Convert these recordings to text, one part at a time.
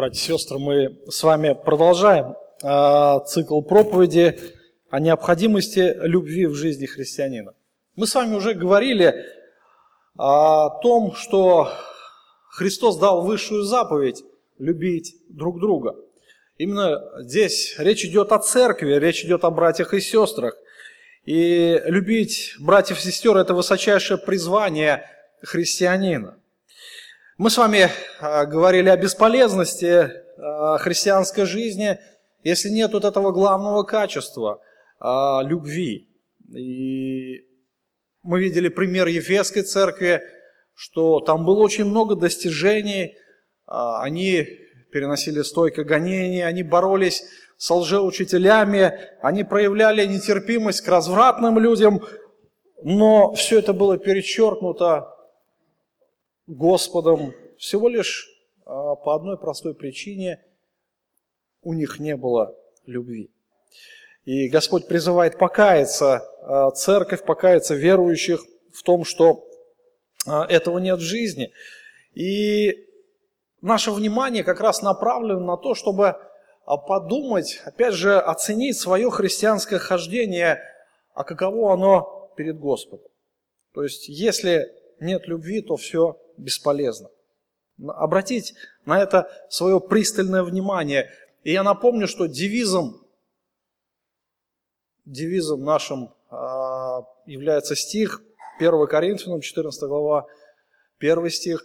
Братья и сестры, мы с вами продолжаем э, цикл проповеди о необходимости любви в жизни христианина. Мы с вами уже говорили о том, что Христос дал высшую заповедь любить друг друга. Именно здесь речь идет о церкви, речь идет о братьях и сестрах. И любить братьев и сестер – это высочайшее призвание христианина. Мы с вами а, говорили о бесполезности а, христианской жизни, если нет вот этого главного качества а, – любви. И мы видели пример Ефесской церкви, что там было очень много достижений, они переносили стойко гонения, они боролись с лжеучителями, они проявляли нетерпимость к развратным людям, но все это было перечеркнуто Господом всего лишь а, по одной простой причине – у них не было любви. И Господь призывает покаяться а, церковь, покаяться верующих в том, что а, этого нет в жизни. И наше внимание как раз направлено на то, чтобы подумать, опять же, оценить свое христианское хождение, а каково оно перед Господом. То есть, если нет любви, то все бесполезно. Обратить на это свое пристальное внимание. И я напомню, что девизом, девизом нашим а, является стих 1 Коринфянам, 14 глава, 1 стих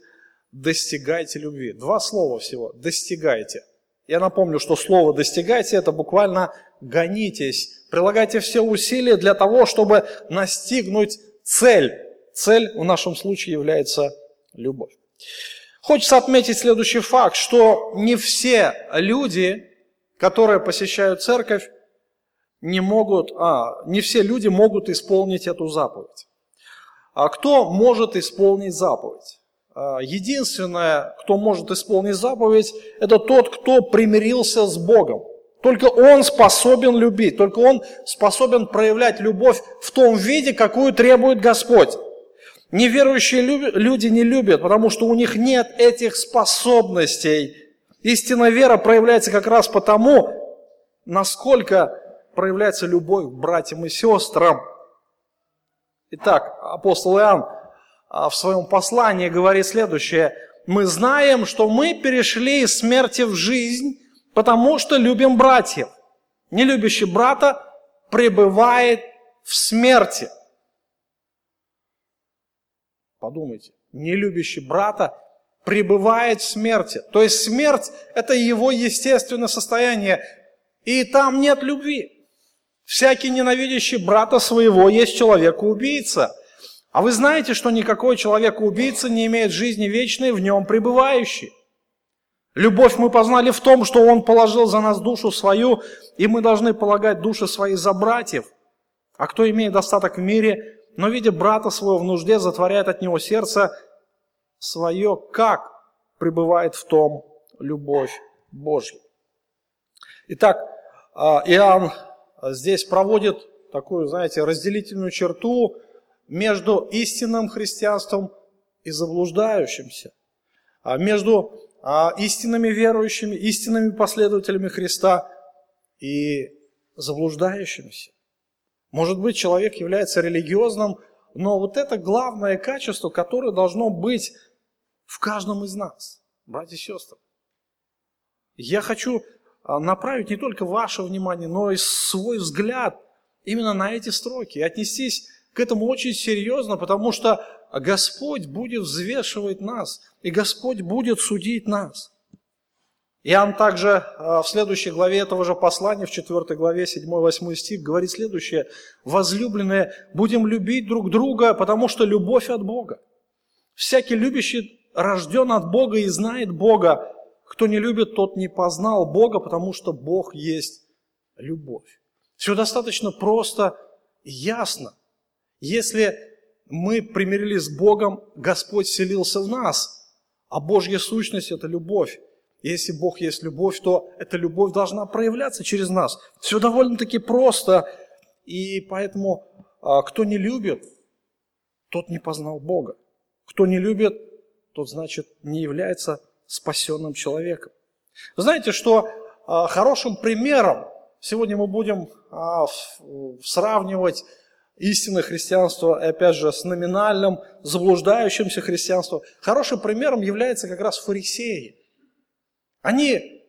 «Достигайте любви». Два слова всего «достигайте». Я напомню, что слово «достигайте» – это буквально «гонитесь», прилагайте все усилия для того, чтобы настигнуть цель. Цель в нашем случае является любовь. Хочется отметить следующий факт, что не все люди, которые посещают церковь, не могут, а, не все люди могут исполнить эту заповедь. А кто может исполнить заповедь? А, единственное, кто может исполнить заповедь, это тот, кто примирился с Богом. Только Он способен любить, только Он способен проявлять любовь в том виде, какую требует Господь. Неверующие люди не любят, потому что у них нет этих способностей. Истинная вера проявляется как раз потому, насколько проявляется любовь к братьям и сестрам. Итак, апостол Иоанн а, в своем послании говорит следующее. Мы знаем, что мы перешли из смерти в жизнь, потому что любим братьев. Нелюбящий брата пребывает в смерти. Подумайте, нелюбящий брата пребывает в смерти. То есть смерть – это его естественное состояние. И там нет любви. Всякий ненавидящий брата своего есть человек-убийца. А вы знаете, что никакой человек-убийца не имеет жизни вечной в нем пребывающей. Любовь мы познали в том, что Он положил за нас душу свою, и мы должны полагать души свои за братьев. А кто имеет достаток в мире, но, видя брата своего в нужде, затворяет от него сердце свое, как пребывает в том любовь Божья. Итак, а, Иоанн здесь проводит такую, знаете, разделительную черту между истинным христианством и заблуждающимся, а между а, истинными верующими, истинными последователями Христа и заблуждающимися. Может быть, человек является религиозным, но вот это главное качество, которое должно быть в каждом из нас, братья и сестры. Я хочу а, направить не только ваше внимание, но и свой взгляд именно на эти строки и отнестись к этому очень серьезно, потому что Господь будет взвешивать нас, и Господь будет судить нас. Иоанн также а, в следующей главе этого же послания, в 4 главе 7-8 стих, говорит следующее. «Возлюбленные, будем любить друг друга, потому что любовь от Бога. Всякий любящий рожден от Бога и знает Бога. Кто не любит, тот не познал Бога, потому что Бог есть любовь». Все достаточно просто и ясно. Если мы примирились с Богом, Господь селился в нас, а Божья сущность – это любовь. Если Бог есть любовь, то эта любовь должна проявляться через нас. Все довольно-таки просто. И поэтому, а, кто не любит, тот не познал Бога. Кто не любит, тот, значит, не является спасенным человеком. Знаете, что а, хорошим примером сегодня мы будем а, сравнивать истинное христианство, и опять же, с номинальным, заблуждающимся христианством. Хорошим примером является как раз фарисеи. Они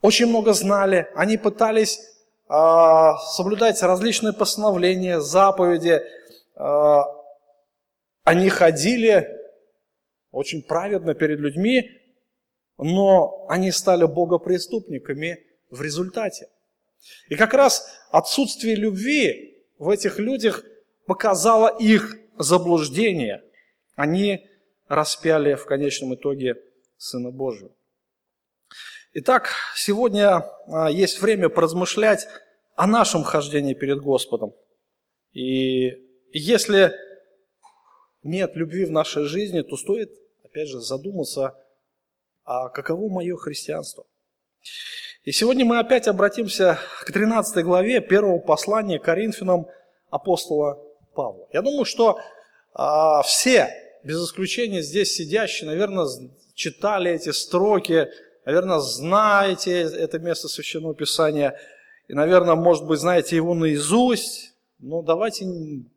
очень много знали, они пытались э, соблюдать различные постановления, заповеди. Э, они ходили очень праведно перед людьми, но они стали богопреступниками в результате. И как раз отсутствие любви в этих людях показало их заблуждение. Они распяли в конечном итоге Сына Божьего. Итак, сегодня а, есть время поразмышлять о нашем хождении перед Господом. И если нет любви в нашей жизни, то стоит, опять же, задуматься, а каково мое христианство. И сегодня мы опять обратимся к 13 главе первого послания Коринфянам апостола Павла. Я думаю, что а, все, без исключения здесь сидящие, наверное, читали эти строки, наверное, знаете это место Священного Писания, и, наверное, может быть, знаете его наизусть, но давайте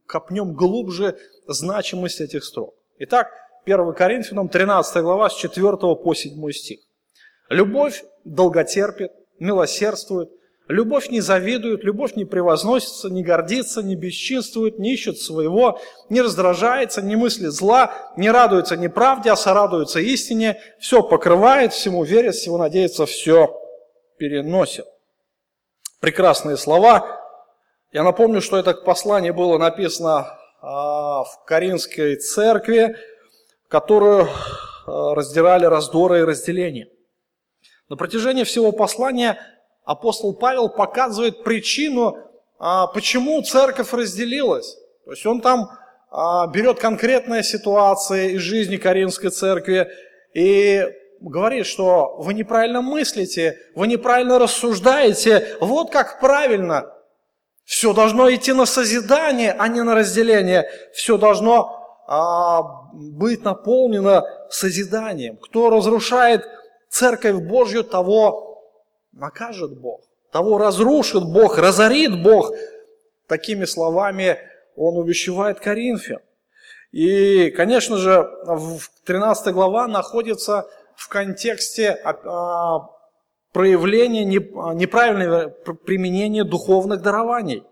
копнем глубже значимость этих строк. Итак, 1 Коринфянам 13 глава с 4 по 7 стих. Любовь долготерпит, милосердствует, любовь не завидует, любовь не превозносится, не гордится, не бесчинствует, не ищет своего, не раздражается, не мыслит зла, не радуется неправде, а сорадуется истине, все покрывает, всему верит, всего надеется, все переносит. Прекрасные слова. Я напомню, что это послание было написано а, в Каринской церкви, которую а, раздирали раздоры и разделения. На протяжении всего послания апостол Павел показывает причину, а, почему церковь разделилась. То есть он там а, берет конкретные ситуации из жизни Каринской церкви и говорит, что вы неправильно мыслите, вы неправильно рассуждаете, вот как правильно. Все должно идти на созидание, а не на разделение. Все должно а, быть наполнено созиданием. Кто разрушает церковь Божью, того накажет Бог, того разрушит Бог, разорит Бог. Такими словами он увещевает Коринфян. И, конечно же, 13 глава находится в контексте а, проявления неправильного применения духовных дарований.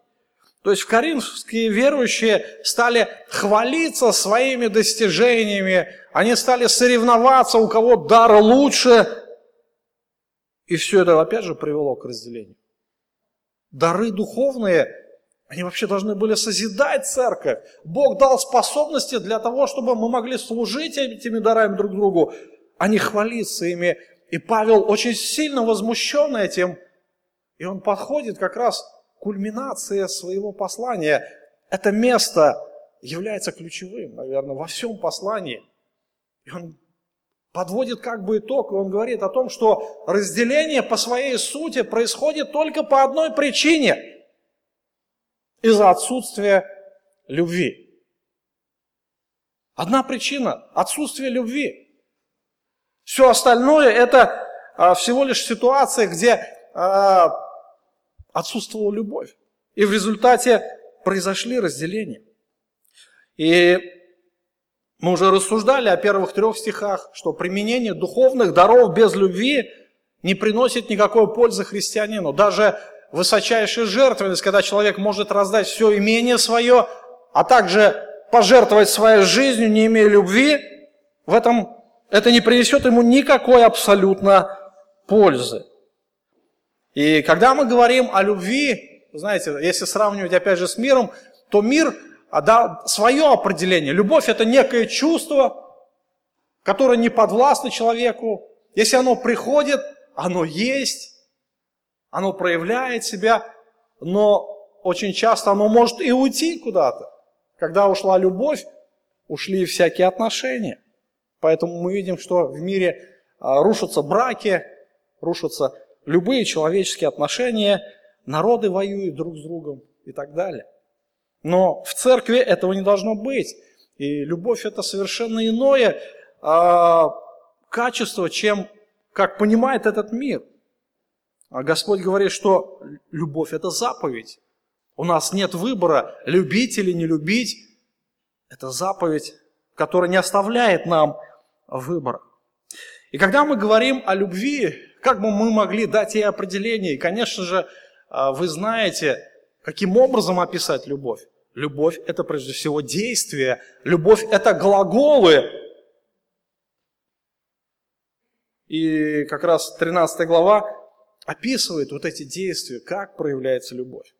То есть коринфские верующие стали хвалиться своими достижениями, они стали соревноваться, у кого дар лучше. И все это опять же привело к разделению. Дары духовные, они вообще должны были созидать церковь. Бог дал способности для того, чтобы мы могли служить этими дарами друг другу, а не хвалиться ими. И Павел очень сильно возмущен этим. И он подходит как раз к кульминации своего послания. Это место является ключевым, наверное, во всем послании – и он подводит как бы итог, и он говорит о том, что разделение по своей сути происходит только по одной причине. Из-за отсутствия любви. Одна причина – отсутствие любви. Все остальное – это а, всего лишь ситуация, где а, отсутствовала любовь. И в результате произошли разделения. И мы уже рассуждали о первых трех стихах, что применение духовных даров без любви не приносит никакой пользы христианину. Даже высочайшая жертвенность, когда человек может раздать все имение свое, а также пожертвовать своей жизнью, не имея любви, в этом это не принесет ему никакой абсолютно пользы. И когда мы говорим о любви, знаете, если сравнивать опять же с миром, то мир дал свое определение. Любовь – это некое чувство, которое не подвластно человеку. Если оно приходит, оно есть, оно проявляет себя, но очень часто оно может и уйти куда-то. Когда ушла любовь, ушли всякие отношения. Поэтому мы видим, что в мире а, рушатся браки, рушатся любые человеческие отношения, народы воюют друг с другом и так далее. Но в церкви этого не должно быть. И любовь это совершенно иное а, качество, чем как понимает этот мир. А Господь говорит, что любовь – это заповедь. У нас нет выбора, любить или не любить. Это заповедь, которая не оставляет нам выбора. И когда мы говорим о любви, как бы мы могли дать ей определение? И, конечно же, а, вы знаете, каким образом описать любовь. Любовь – это прежде всего действие. Любовь – это глаголы. И как раз 13 глава описывает вот эти действия, как проявляется любовь.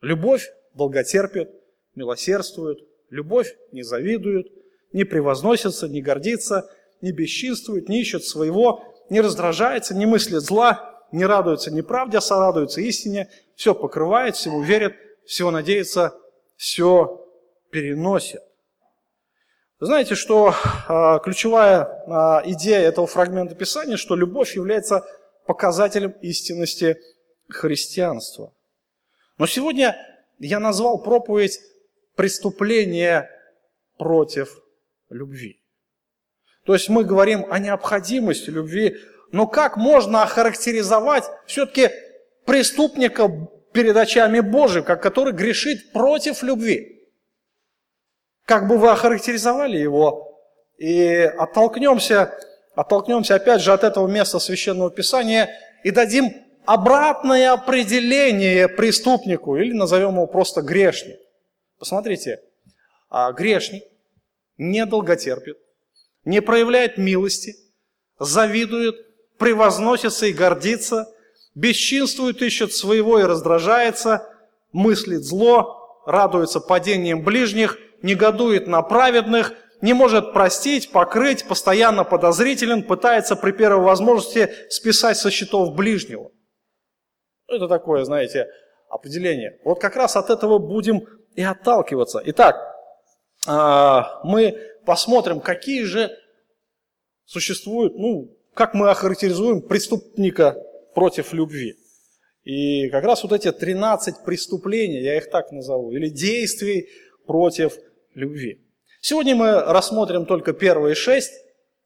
Любовь долготерпит, милосердствует, любовь не завидует, не превозносится, не гордится, не бесчинствует, не ищет своего, не раздражается, не мыслит зла, не радуется неправде, а сорадуется истине, все покрывает, всему верит, всего надеется, все переносит. Вы знаете, что э, ключевая э, идея этого фрагмента Писания, что любовь является показателем истинности христианства. Но сегодня я назвал проповедь «Преступление против любви». То есть мы говорим о необходимости любви, но как можно охарактеризовать все-таки преступника перед очами Божьим, как который грешит против любви? Как бы вы охарактеризовали его? И оттолкнемся, оттолкнемся опять же от этого места Священного Писания и дадим обратное определение преступнику, или назовем его просто грешник. Посмотрите, а грешник недолго терпит, не проявляет милости, завидует, превозносится и гордится, бесчинствует, ищет своего и раздражается, мыслит зло, радуется падением ближних, негодует на праведных, не может простить, покрыть, постоянно подозрителен, пытается при первой возможности списать со счетов ближнего. Это такое, знаете, определение. Вот как раз от этого будем и отталкиваться. Итак, а, мы посмотрим, какие же существуют, ну, как мы охарактеризуем преступника против любви. И как раз вот эти 13 преступлений, я их так назову, или действий против любви. Сегодня мы рассмотрим только первые шесть,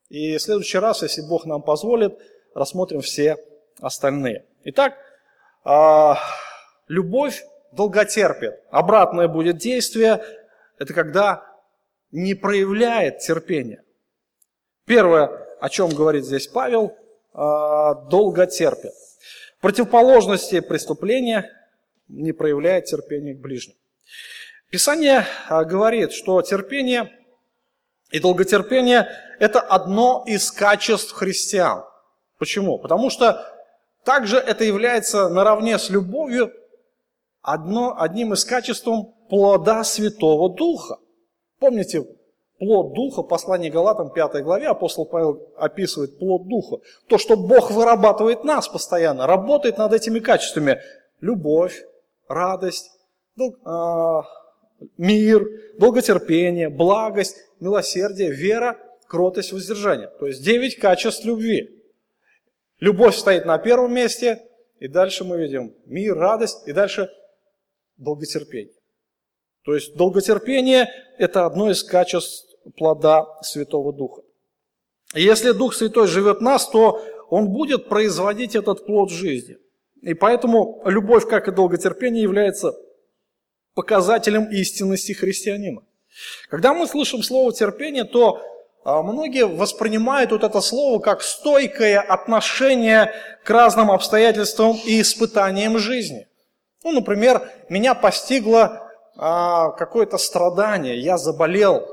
и в следующий раз, если Бог нам позволит, рассмотрим все остальные. Итак, а, любовь долготерпит. Обратное будет действие, это когда не проявляет терпения. Первое, о чем говорит здесь Павел, долго терпит. Противоположности преступления не проявляет терпения к ближним. Писание а, говорит, что терпение и долготерпение – это одно из качеств христиан. Почему? Потому что также это является наравне с любовью одно, одним из качеств плода Святого Духа. Помните, плод Духа, послание Галатам, 5 главе, апостол Павел описывает плод Духа. То, что Бог вырабатывает нас постоянно, работает над этими качествами. Любовь, радость, дол, э, мир, долготерпение, благость, милосердие, вера, кротость, воздержание. То есть 9 качеств любви. Любовь стоит на первом месте, и дальше мы видим мир, радость, и дальше долготерпение. То есть долготерпение – это одно из качеств плода Святого Духа. И если Дух Святой живет в нас, то Он будет производить этот плод жизни. И поэтому любовь, как и долготерпение, является показателем истинности христианина. Когда мы слышим слово терпение, то а многие воспринимают вот это слово как стойкое отношение к разным обстоятельствам и испытаниям жизни. Ну, например, меня постигло а, какое-то страдание, я заболел,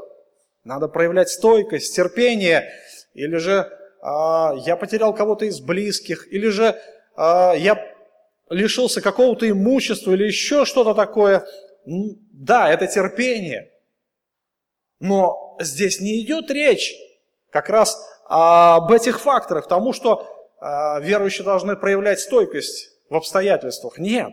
надо проявлять стойкость, терпение, или же а, я потерял кого-то из близких, или же а, я лишился какого-то имущества, или еще что-то такое. Да, это терпение. Но здесь не идет речь как раз об этих факторах, тому, что верующие должны проявлять стойкость в обстоятельствах. Нет.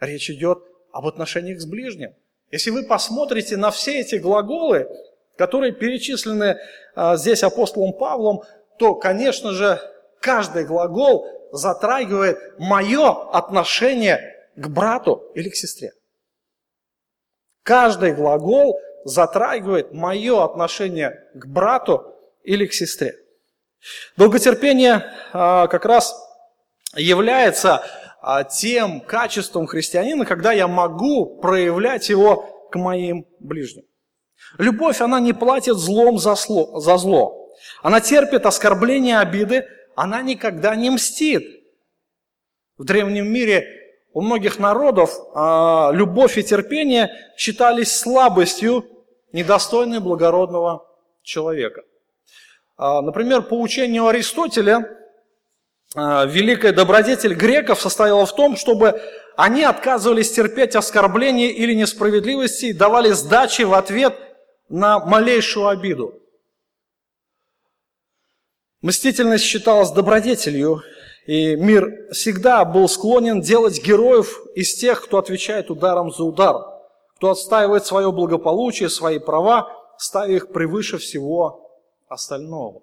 Речь идет об отношениях с ближним. Если вы посмотрите на все эти глаголы, которые перечислены э, здесь апостолом Павлом, то, конечно же, каждый глагол затрагивает мое отношение к брату или к сестре. Каждый глагол затрагивает мое отношение к брату или к сестре. Долготерпение а, как раз является а, тем качеством христианина, когда я могу проявлять его к моим ближним. Любовь, она не платит злом за зло, за зло. Она терпит оскорбления, обиды, она никогда не мстит. В древнем мире у многих народов а, любовь и терпение считались слабостью, недостойной благородного человека. А, например, по учению Аристотеля, а, великая добродетель греков состояла в том, чтобы они отказывались терпеть оскорбления или несправедливости и давали сдачи в ответ на малейшую обиду. Мстительность считалась добродетелью, и мир всегда был склонен делать героев из тех, кто отвечает ударом за удар, кто отстаивает свое благополучие, свои права, ставя их превыше всего остального.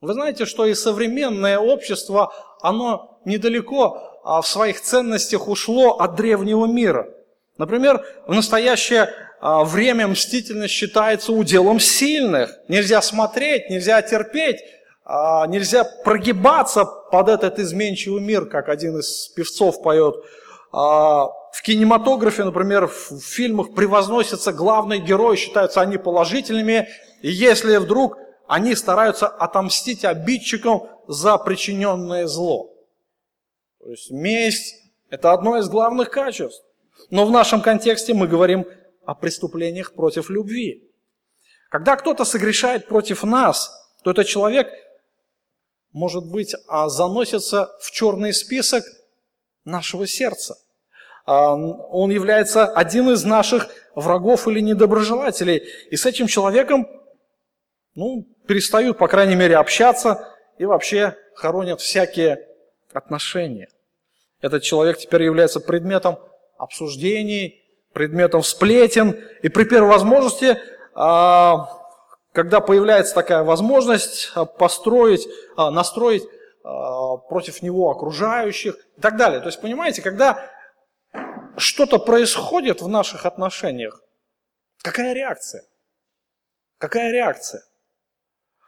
Вы знаете, что и современное общество, оно недалеко а в своих ценностях ушло от древнего мира. Например, в настоящее а, время мстительность считается уделом сильных. Нельзя смотреть, нельзя терпеть, а, нельзя прогибаться под этот изменчивый мир, как один из певцов поет. В кинематографе, например, в фильмах превозносятся главные герои, считаются они положительными, и если вдруг они стараются отомстить обидчикам за причиненное зло. То есть месть – это одно из главных качеств. Но в нашем контексте мы говорим о преступлениях против любви. Когда кто-то согрешает против нас, то этот человек – может быть, а заносится в черный список нашего сердца. А, он является один из наших врагов или недоброжелателей. И с этим человеком ну, перестают, по крайней мере, общаться и вообще хоронят всякие отношения. Этот человек теперь является предметом обсуждений, предметом сплетен, и при первой возможности а, когда появляется такая возможность а, построить, а, настроить против него окружающих и так далее. То есть, понимаете, когда что-то происходит в наших отношениях, какая реакция? Какая реакция?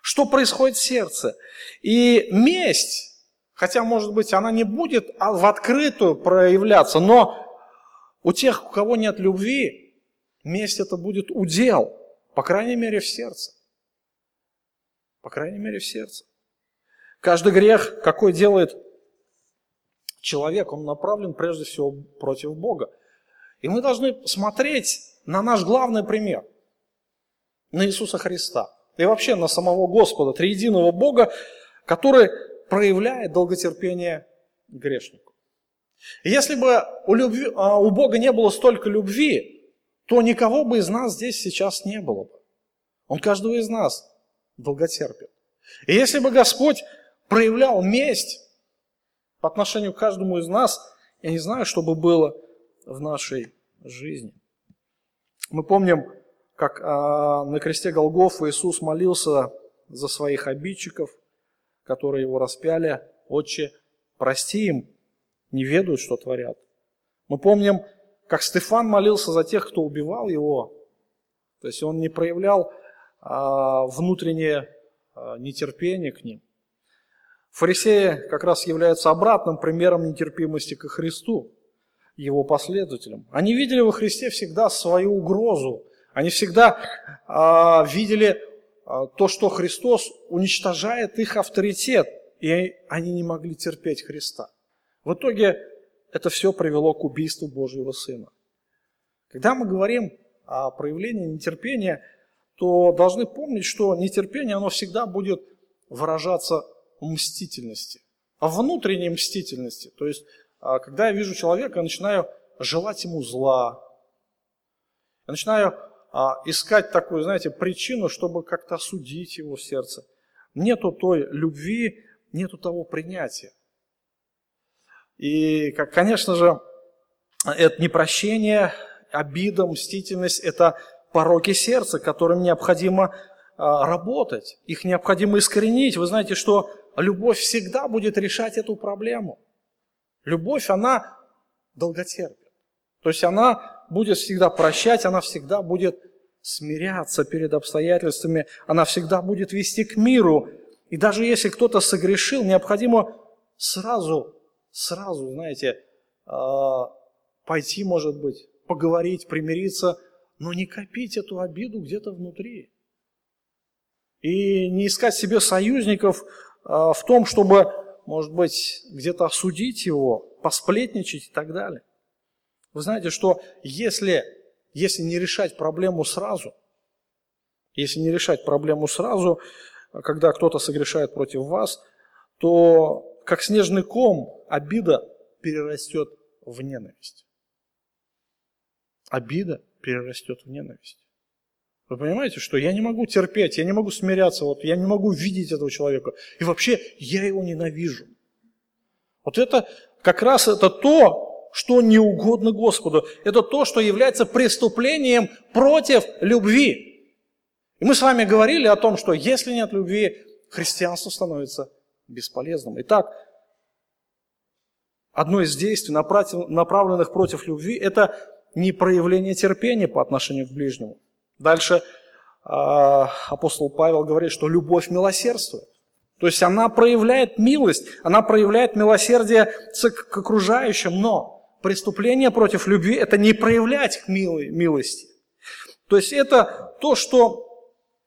Что происходит в сердце? И месть, хотя, может быть, она не будет в открытую проявляться, но у тех, у кого нет любви, месть это будет удел, по крайней мере, в сердце. По крайней мере, в сердце. Каждый грех, какой делает человек, он направлен прежде всего против Бога. И мы должны смотреть на наш главный пример, на Иисуса Христа. И вообще на самого Господа, триединого Бога, который проявляет долготерпение грешнику. Если бы у, любви, а, у Бога не было столько любви, то никого бы из нас здесь сейчас не было бы. Он каждого из нас долготерпит. И если бы Господь проявлял месть по отношению к каждому из нас, я не знаю, что бы было в нашей жизни. Мы помним, как а, на кресте Голгофа Иисус молился за своих обидчиков, которые его распяли. «Отче, прости им, не ведают, что творят». Мы помним, как Стефан молился за тех, кто убивал его. То есть он не проявлял а, внутреннее а, нетерпение к ним. Фарисеи как раз являются обратным примером нетерпимости ко Христу, его последователям. Они видели во Христе всегда свою угрозу. Они всегда а, видели а, то, что Христос уничтожает их авторитет, и они не могли терпеть Христа. В итоге это все привело к убийству Божьего Сына. Когда мы говорим о проявлении нетерпения – то должны помнить, что нетерпение, оно всегда будет выражаться в мстительности, а внутренней мстительности. То есть, а, когда я вижу человека, я начинаю желать ему зла, я начинаю искать такую, знаете, причину, чтобы как-то осудить его в сердце. Нету той любви, нету того принятия. И, конечно же, это непрощение, обида, мстительность – это пороки сердца, которым необходимо а, работать, их необходимо искоренить. Вы знаете, что любовь всегда будет решать эту проблему. Любовь, она долготерпит. То есть она будет всегда прощать, она всегда будет смиряться перед обстоятельствами, она всегда будет вести к миру. И даже если кто-то согрешил, необходимо сразу, сразу, знаете, а, пойти, может быть, поговорить, примириться, но не копить эту обиду где-то внутри. И не искать себе союзников а, в том, чтобы, может быть, где-то осудить его, посплетничать и так далее. Вы знаете, что если, если не решать проблему сразу, если не решать проблему сразу, когда кто-то согрешает против вас, то как снежный ком обида перерастет в ненависть. Обида перерастет в ненависть. Вы понимаете, что я не могу терпеть, я не могу смиряться, вот я не могу видеть этого человека. И вообще я его ненавижу. Вот это как раз это то, что не угодно Господу. Это то, что является преступлением против любви. И мы с вами говорили о том, что если нет любви, христианство становится бесполезным. Итак, одно из действий, направленных против любви, это не проявление терпения по отношению к ближнему. Дальше а, апостол Павел говорит, что любовь милосердствует. То есть она проявляет милость, она проявляет милосердие к окружающим, но преступление против любви – это не проявлять милости. То есть это то, что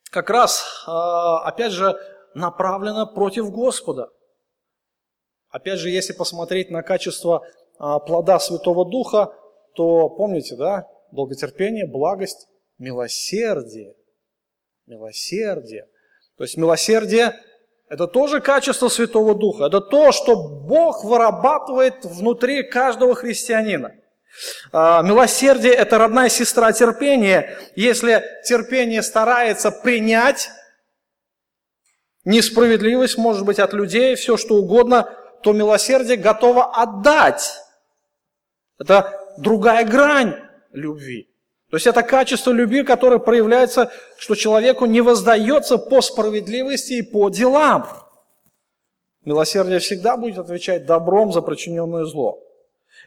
как раз, а, опять же, направлено против Господа. Опять же, если посмотреть на качество а, плода Святого Духа, то помните, да, долготерпение, благость, милосердие. Милосердие. То есть милосердие – это тоже качество Святого Духа. Это то, что Бог вырабатывает внутри каждого христианина. А, милосердие – это родная сестра терпения. Если терпение старается принять несправедливость, может быть, от людей, все что угодно, то милосердие готово отдать. Это другая грань любви. То есть это качество любви, которое проявляется, что человеку не воздается по справедливости и по делам. Милосердие всегда будет отвечать добром за причиненное зло.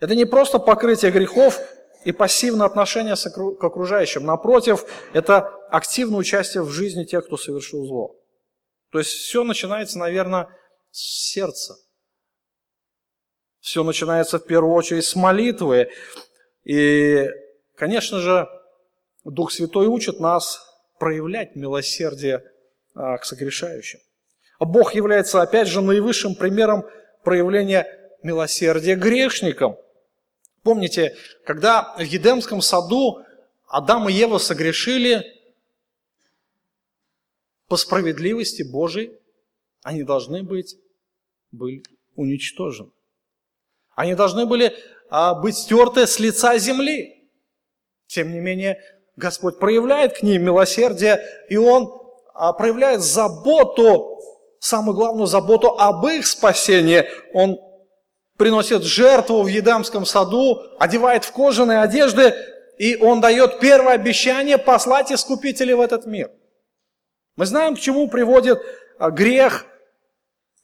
Это не просто покрытие грехов и пассивное отношение к окружающим. Напротив, это активное участие в жизни тех, кто совершил зло. То есть все начинается, наверное, с сердца. Все начинается в первую очередь с молитвы. И, конечно же, Дух Святой учит нас проявлять милосердие а, к согрешающим. А Бог является, опять же, наивысшим примером проявления милосердия грешникам. Помните, когда в Едемском саду Адам и Ева согрешили, по справедливости Божией они должны быть были уничтожены. Они должны были а, быть стерты с лица земли. Тем не менее, Господь проявляет к ним милосердие, и Он а, проявляет заботу, самую главную заботу об их спасении. Он приносит жертву в Едамском саду, одевает в кожаные одежды, и Он дает первое обещание послать искупителей в этот мир. Мы знаем, к чему приводит а, грех,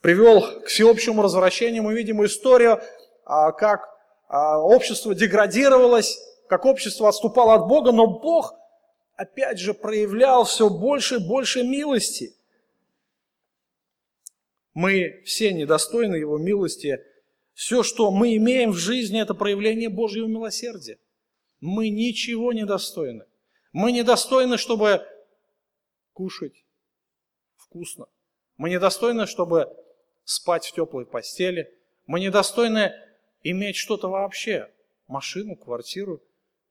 привел к всеобщему развращению. Мы видим историю, а, как общество деградировалось, как общество отступало от Бога, но Бог, опять же, проявлял все больше и больше милости. Мы все недостойны Его милости. Все, что мы имеем в жизни, это проявление Божьего милосердия. Мы ничего не достойны. Мы недостойны, чтобы кушать вкусно. Мы недостойны, чтобы спать в теплой постели. Мы недостойны иметь что-то вообще. Машину, квартиру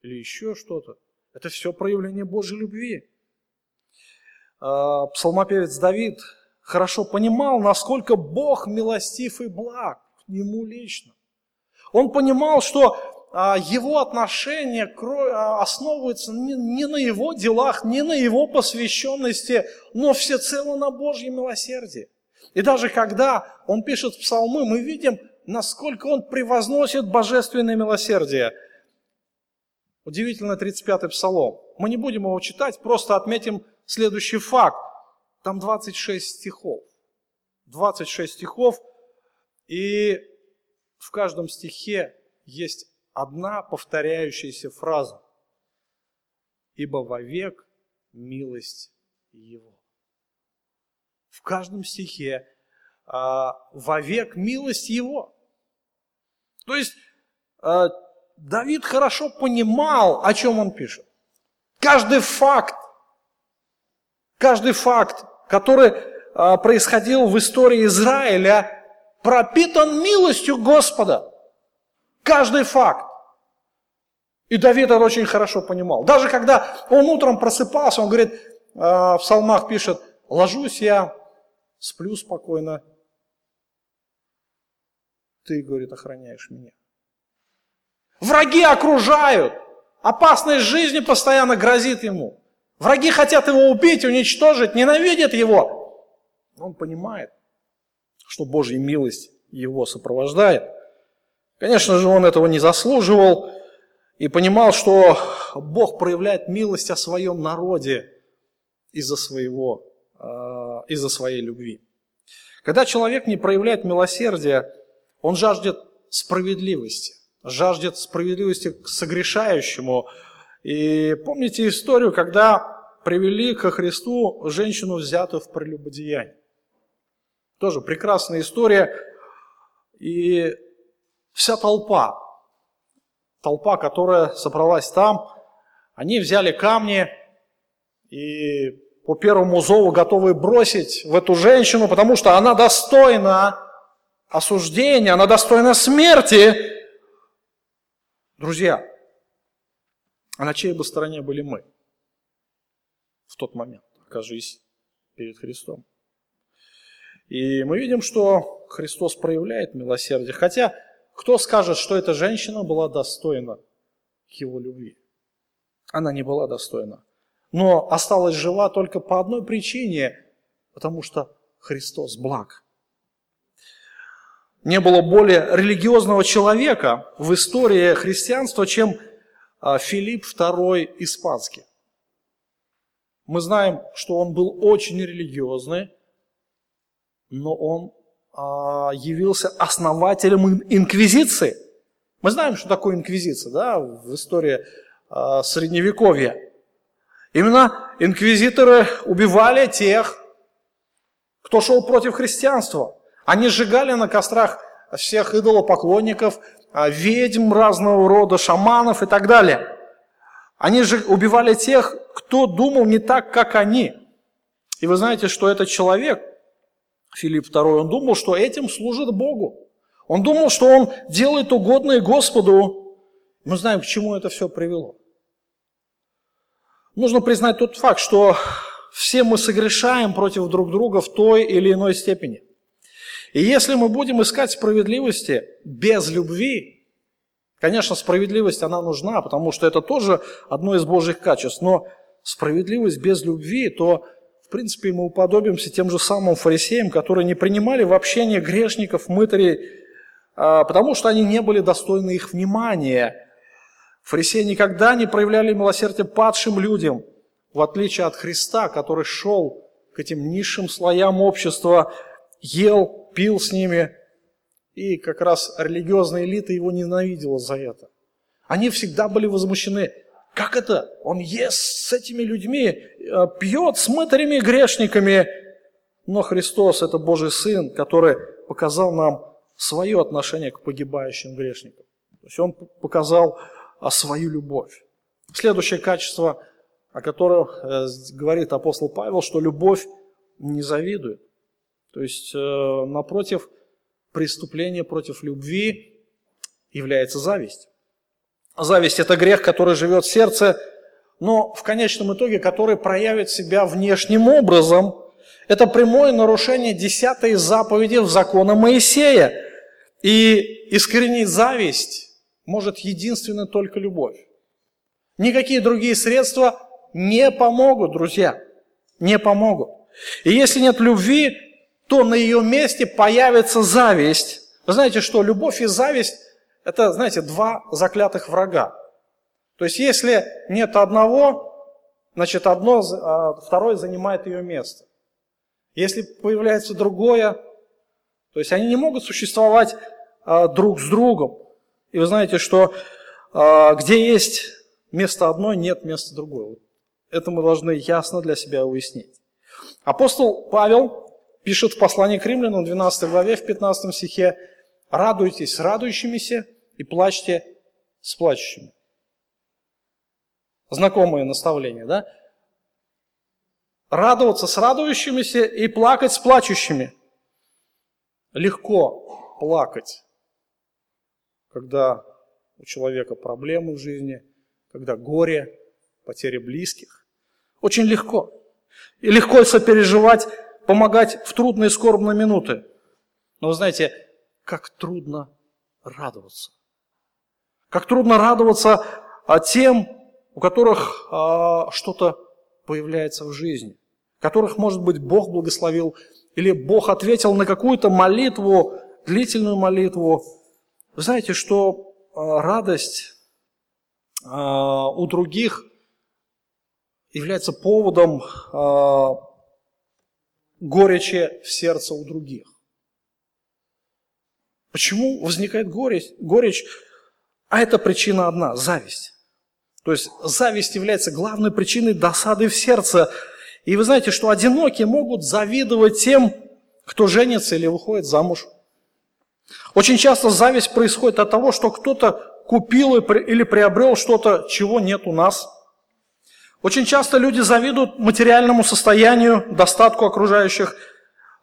или еще что-то. Это все проявление Божьей любви. А, псалмопевец Давид хорошо понимал, насколько Бог милостив и благ к нему лично. Он понимал, что а, его отношения а, основываются не на его делах, не на его посвященности, но всецело на Божьем милосердии. И даже когда он пишет псалмы, мы видим, насколько он превозносит божественное милосердие – Удивительно 35-й псалом. Мы не будем его читать, просто отметим следующий факт. Там 26 стихов. 26 стихов, и в каждом стихе есть одна повторяющаяся фраза. «Ибо вовек милость Его». в каждом стихе а, вовек милость Его. То есть а, Давид хорошо понимал, о чем он пишет. Каждый факт, каждый факт, который а, происходил в истории Израиля, пропитан милостью Господа. Каждый факт. И Давид это очень хорошо понимал. Даже когда он утром просыпался, он говорит, в псалмах пишет, ложусь я, сплю спокойно, ты, говорит, охраняешь меня. Враги окружают. Опасность жизни постоянно грозит ему. Враги хотят его убить, уничтожить, ненавидят его. Он понимает, что Божья милость его сопровождает. Конечно же, он этого не заслуживал и понимал, что Бог проявляет милость о своем народе из-за своего, э, из-за своей любви. Когда человек не проявляет милосердия, он жаждет справедливости, жаждет справедливости к согрешающему. И помните историю, когда привели ко Христу женщину, взятую в прелюбодеяние. Тоже прекрасная история. И вся толпа, толпа, которая собралась там, они взяли камни и по первому зову готовы бросить в эту женщину, потому что она достойна осуждения, она достойна смерти. Друзья, а на чьей бы стороне были мы в тот момент, окажись перед Христом? И мы видим, что Христос проявляет милосердие. Хотя, кто скажет, что эта женщина была достойна его любви? Она не была достойна. Но осталась жива только по одной причине, потому что Христос благ. Не было более религиозного человека в истории христианства, чем а, Филипп II Испанский. Мы знаем, что он был очень религиозный, но он а, явился основателем инквизиции. Мы знаем, что такое инквизиция да, в истории а, Средневековья. Именно инквизиторы убивали тех, кто шел против христианства – они сжигали на кострах всех идолопоклонников, а, ведьм разного рода, шаманов и так далее. Они же убивали тех, кто думал не так, как они. И вы знаете, что этот человек, Филипп II, он думал, что этим служит Богу. Он думал, что он делает угодное Господу. Мы знаем, к чему это все привело. Нужно признать тот факт, что все мы согрешаем против друг друга в той или иной степени – и если мы будем искать справедливости без любви, конечно, справедливость, она нужна, потому что это тоже одно из Божьих качеств, но справедливость без любви, то, в принципе, мы уподобимся тем же самым фарисеям, которые не принимали в общение грешников, мытарей, а, потому что они не были достойны их внимания. Фарисеи никогда не проявляли милосердие падшим людям, в отличие от Христа, который шел к этим низшим слоям общества, ел, пил с ними, и как раз религиозная элита его ненавидела за это. Они всегда были возмущены. Как это? Он ест с этими людьми, э, пьет с мытарями грешниками. Но Христос – это Божий Сын, который показал нам свое отношение к погибающим грешникам. То есть Он показал а, свою любовь. Следующее качество, о котором э, говорит апостол Павел, что любовь не завидует. То есть, э, напротив, преступление против любви является зависть. Зависть – это грех, который живет в сердце, но в конечном итоге, который проявит себя внешним образом. Это прямое нарушение десятой заповеди в закона Моисея. И искоренить зависть может единственно только любовь. Никакие другие средства не помогут, друзья, не помогут. И если нет любви, то на ее месте появится зависть. Вы знаете, что любовь и зависть – это, знаете, два заклятых врага. То есть, если нет одного, значит, одно, а, второе занимает ее место. Если появляется другое, то есть они не могут существовать а, друг с другом. И вы знаете, что а, где есть место одной, нет места другой. Это мы должны ясно для себя уяснить. Апостол Павел пишет в послании к римлянам, 12 главе, в 15 стихе, «Радуйтесь с радующимися и плачьте с плачущими». Знакомые наставления, да? Радоваться с радующимися и плакать с плачущими. Легко плакать, когда у человека проблемы в жизни, когда горе, потеря близких. Очень легко. И легко сопереживать, помогать в трудные скорбные минуты. Но вы знаете, как трудно радоваться. Как трудно радоваться а, тем, у которых а, что-то появляется в жизни, которых, может быть, Бог благословил, или Бог ответил на какую-то молитву, длительную молитву. Вы знаете, что а, радость а, у других является поводом а, горечи в сердце у других. Почему возникает горечь? горечь? А это причина одна – зависть. То есть зависть является главной причиной досады в сердце. И вы знаете, что одинокие могут завидовать тем, кто женится или выходит замуж. Очень часто зависть происходит от того, что кто-то купил или приобрел что-то, чего нет у нас. Очень часто люди завидуют материальному состоянию, достатку окружающих.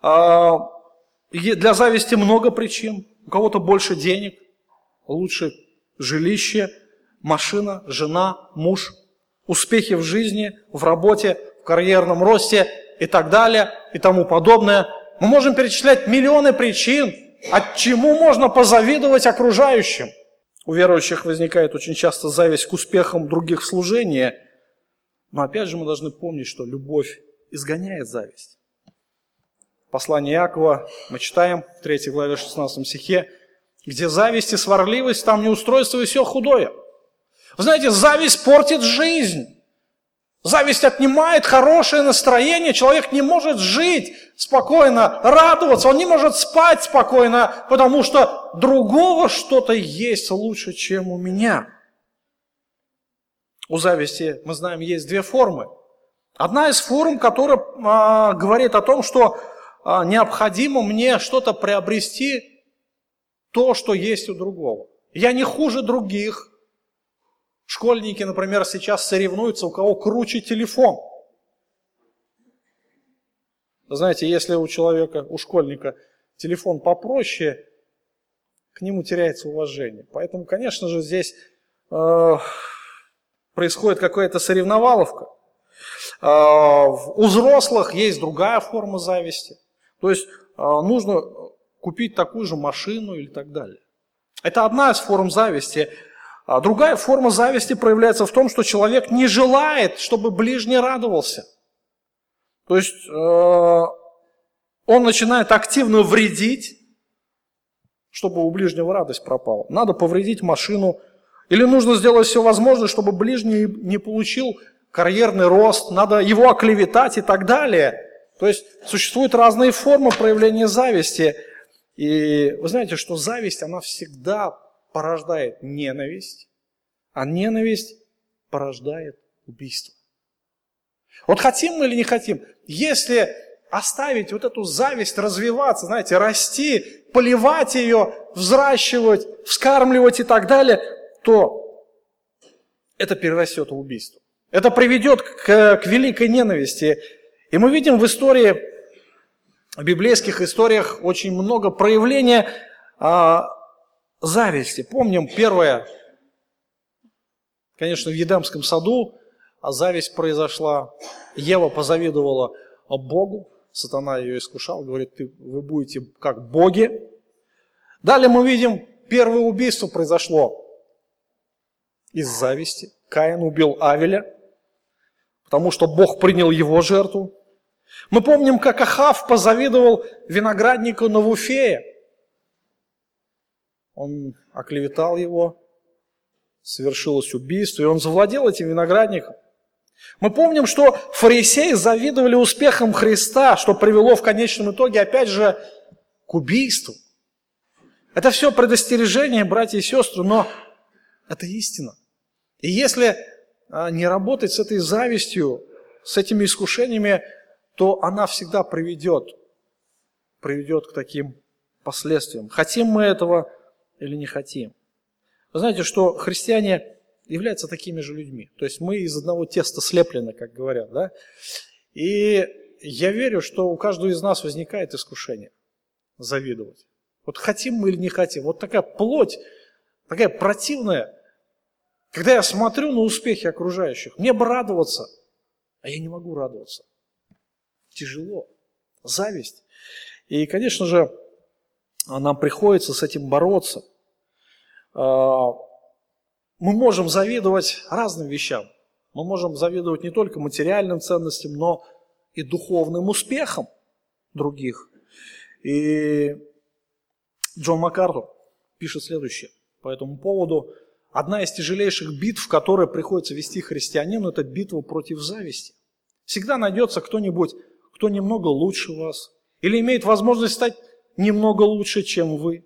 А, для зависти много причин. У кого-то больше денег, лучше жилище, машина, жена, муж, успехи в жизни, в работе, в карьерном росте и так далее и тому подобное. Мы можем перечислять миллионы причин, от чему можно позавидовать окружающим. У верующих возникает очень часто зависть к успехам других в служении. Но опять же мы должны помнить, что любовь изгоняет зависть. Послание Иакова мы читаем в 3 главе 16 стихе, где зависть и сварливость, там неустройство и все худое. Вы знаете, зависть портит жизнь. Зависть отнимает хорошее настроение, человек не может жить спокойно, радоваться, он не может спать спокойно, потому что другого что-то есть лучше, чем у меня. У зависти, мы знаем, есть две формы. Одна из форм, которая а, говорит о том, что а, необходимо мне что-то приобрести, то, что есть у другого. Я не хуже других, Школьники, например, сейчас соревнуются, у кого круче телефон. Знаете, если у человека, у школьника телефон попроще, к нему теряется уважение. Поэтому, конечно же, здесь э, происходит какая-то соревноваловка. Э, у взрослых есть другая форма зависти. То есть э, нужно купить такую же машину или так далее. Это одна из форм зависти. А другая форма зависти проявляется в том, что человек не желает, чтобы ближний радовался. То есть э, он начинает активно вредить, чтобы у ближнего радость пропала. Надо повредить машину, или нужно сделать все возможное, чтобы ближний не получил карьерный рост, надо его оклеветать и так далее. То есть существуют разные формы проявления зависти. И вы знаете, что зависть, она всегда порождает ненависть, а ненависть порождает убийство. Вот хотим мы или не хотим, если оставить вот эту зависть развиваться, знаете, расти, поливать ее, взращивать, вскармливать и так далее, то это перерастет в убийство. Это приведет к, к великой ненависти. И мы видим в истории, в библейских историях очень много проявления а, зависти. Помним первое, конечно, в Едемском саду, а зависть произошла. Ева позавидовала Богу, сатана ее искушал, говорит, ты, вы будете как боги. Далее мы видим, первое убийство произошло из зависти. Каин убил Авеля, потому что Бог принял его жертву. Мы помним, как Ахав позавидовал винограднику Навуфея, он оклеветал его, совершилось убийство, и он завладел этим виноградником. Мы помним, что фарисеи завидовали успехам Христа, что привело в конечном итоге, опять же, к убийству. Это все предостережение, братья и сестры, но это истина. И если а, не работать с этой завистью, с этими искушениями, то она всегда приведет приведет к таким последствиям. Хотим мы этого или не хотим. Вы знаете, что христиане являются такими же людьми. То есть мы из одного теста слеплены, как говорят. Да? И я верю, что у каждого из нас возникает искушение завидовать. Вот хотим мы или не хотим. Вот такая плоть, такая противная. Когда я смотрю на успехи окружающих, мне бы радоваться, а я не могу радоваться. Тяжело. Зависть. И, конечно же, нам приходится с этим бороться. А, мы можем завидовать разным вещам. Мы можем завидовать не только материальным ценностям, но и духовным успехам других. И Джон Маккартур пишет следующее по этому поводу. Одна из тяжелейших битв, которые приходится вести христианину, это битва против зависти. Всегда найдется кто-нибудь, кто немного лучше вас, или имеет возможность стать немного лучше, чем вы.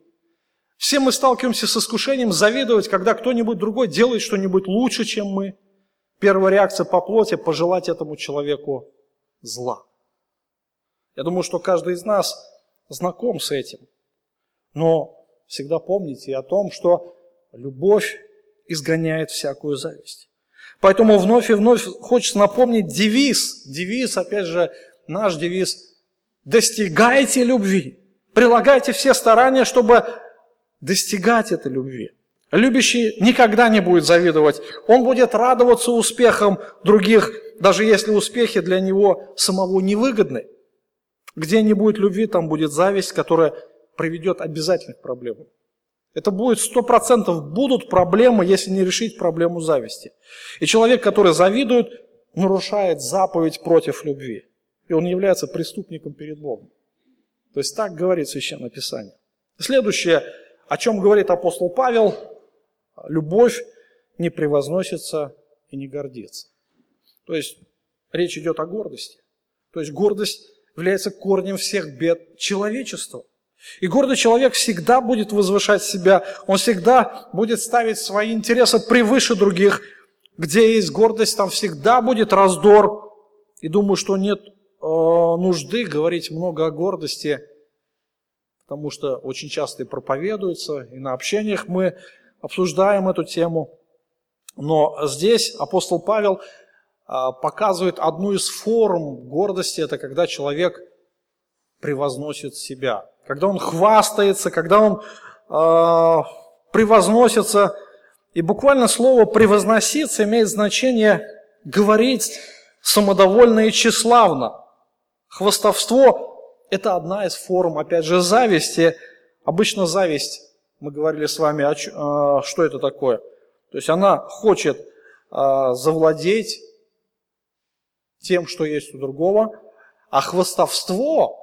Все мы сталкиваемся с искушением завидовать, когда кто-нибудь другой делает что-нибудь лучше, чем мы. Первая реакция по плоти – пожелать этому человеку зла. Я думаю, что каждый из нас знаком с этим. Но всегда помните о том, что любовь изгоняет всякую зависть. Поэтому вновь и вновь хочется напомнить девиз. Девиз, опять же, наш девиз. Достигайте любви. Прилагайте все старания, чтобы достигать этой любви. Любящий никогда не будет завидовать. Он будет радоваться успехам других, даже если успехи для него самого невыгодны. Где не будет любви, там будет зависть, которая приведет обязательно к проблемам. Это будет сто процентов будут проблемы, если не решить проблему зависти. И человек, который завидует, нарушает заповедь против любви. И он является преступником перед Богом. То есть так говорит Священное Писание. Следующее, о чем говорит апостол Павел, любовь не превозносится и не гордится. То есть речь идет о гордости. То есть гордость является корнем всех бед человечества. И гордый человек всегда будет возвышать себя, он всегда будет ставить свои интересы превыше других. Где есть гордость, там всегда будет раздор. И думаю, что нет э, нужды говорить много о гордости, потому что очень часто и проповедуется, и на общениях мы обсуждаем эту тему. Но здесь апостол Павел а, показывает одну из форм гордости, это когда человек превозносит себя, когда он хвастается, когда он э, превозносится. И буквально слово «превозноситься» имеет значение говорить самодовольно и тщеславно. Хвастовство – это одна из форм, опять же, зависти. Обычно зависть, мы говорили с вами, а, что это такое. То есть она хочет а, завладеть тем, что есть у другого, а хвастовство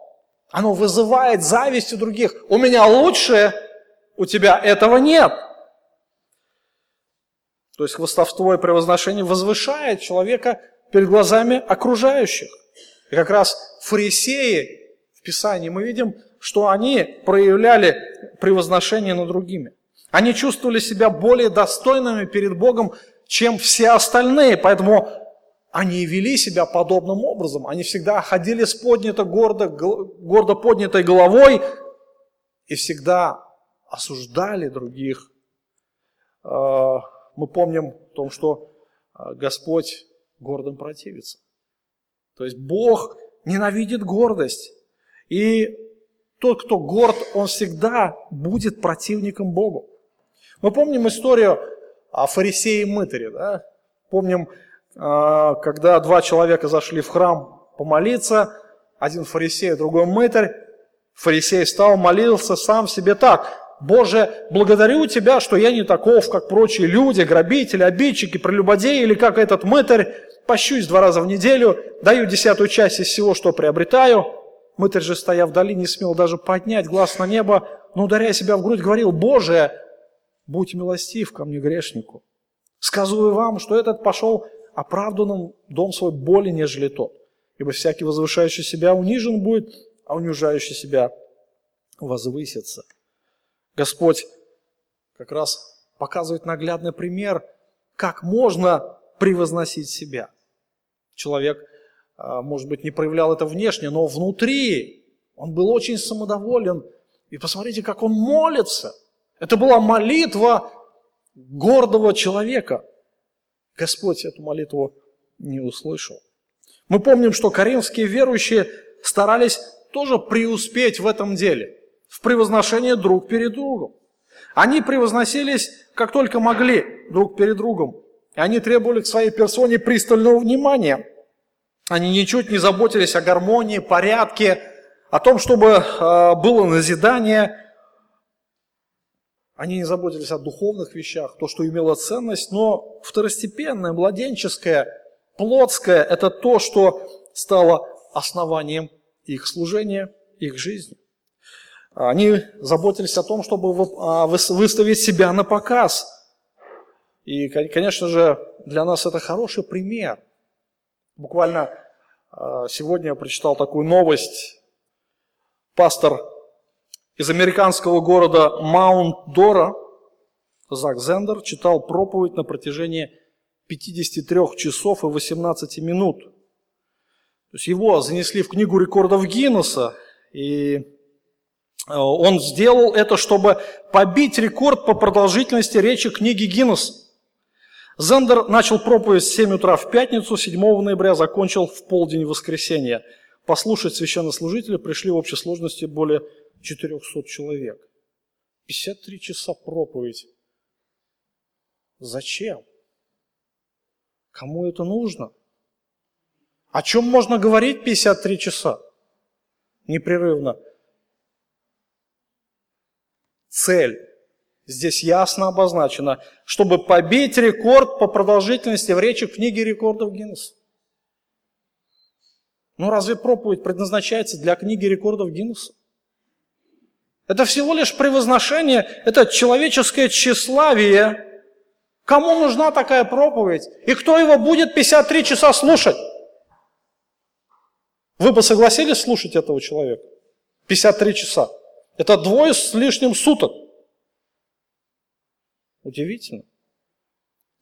оно вызывает зависть у других. У меня лучше, у тебя этого нет. То есть хвастовство и превозношение возвышает человека перед глазами окружающих. И как раз фарисеи в Писании мы видим, что они проявляли превозношение над другими. Они чувствовали себя более достойными перед Богом, чем все остальные. Поэтому они вели себя подобным образом. Они всегда ходили с поднятой, гордо, гордо поднятой головой и всегда осуждали других. А, мы помним о том, что а, Господь гордым противится. То есть Бог ненавидит гордость. И тот, кто горд, он всегда будет противником Богу. Мы помним историю о фарисее и мытаре. Да? Помним когда два человека зашли в храм помолиться, один фарисей, другой мытарь, фарисей стал, молился сам себе так, «Боже, благодарю Тебя, что я не таков, как прочие люди, грабители, обидчики, прелюбодеи, или как этот мытарь, пощусь два раза в неделю, даю десятую часть из всего, что приобретаю». Мытарь же, стоя вдали, не смел даже поднять глаз на небо, но, ударяя себя в грудь, говорил, «Боже, будь милостив ко мне, грешнику». Сказываю вам, что этот пошел оправданным дом свой более, нежели тот. Ибо всякий возвышающий себя унижен будет, а унижающий себя возвысится. Господь как раз показывает наглядный пример, как можно превозносить себя. Человек, а, может быть, не проявлял это внешне, но внутри Он был очень самодоволен. И посмотрите, как он молится. Это была молитва гордого человека. Господь эту молитву не услышал. Мы помним, что коринфские верующие старались тоже преуспеть в этом деле, в превозношении друг перед другом. Они превозносились, как только могли, друг перед другом. И они требовали к своей персоне пристального внимания. Они ничуть не заботились о гармонии, порядке, о том, чтобы э, было назидание. Они не заботились о духовных вещах, то, что имело ценность, но второстепенное, младенческое, плотское – это то, что стало основанием их служения, их жизни. Они заботились о том, чтобы а, выставить себя на показ. И, конечно же, для нас это хороший пример. Буквально а, сегодня я прочитал такую новость. Пастор из американского города Маунт-Дора, Зак Зендер, читал проповедь на протяжении 53 часов и 18 минут. То есть его занесли в книгу рекордов Гиннесса, и Э, он сделал это, чтобы побить рекорд по продолжительности речи книги Гиннесса. Зендер начал проповедь в 7 утра в пятницу, 7 ноября, закончил в полдень воскресенья. Послушать священнослужителя пришли в общей сложности более 400 человек. 53 часа проповедь. Зачем? Кому это нужно? О чем можно говорить 53 часа? Непрерывно цель здесь ясно обозначена, чтобы побить рекорд по продолжительности в речи книги рекордов Гиннесса. Ну разве проповедь предназначается для книги рекордов Гиннесса? Это всего лишь превозношение, это человеческое тщеславие. Кому нужна такая проповедь? И кто его будет 53 часа слушать? Вы бы согласились слушать этого человека? 53 часа. Это двое с лишним суток. Удивительно.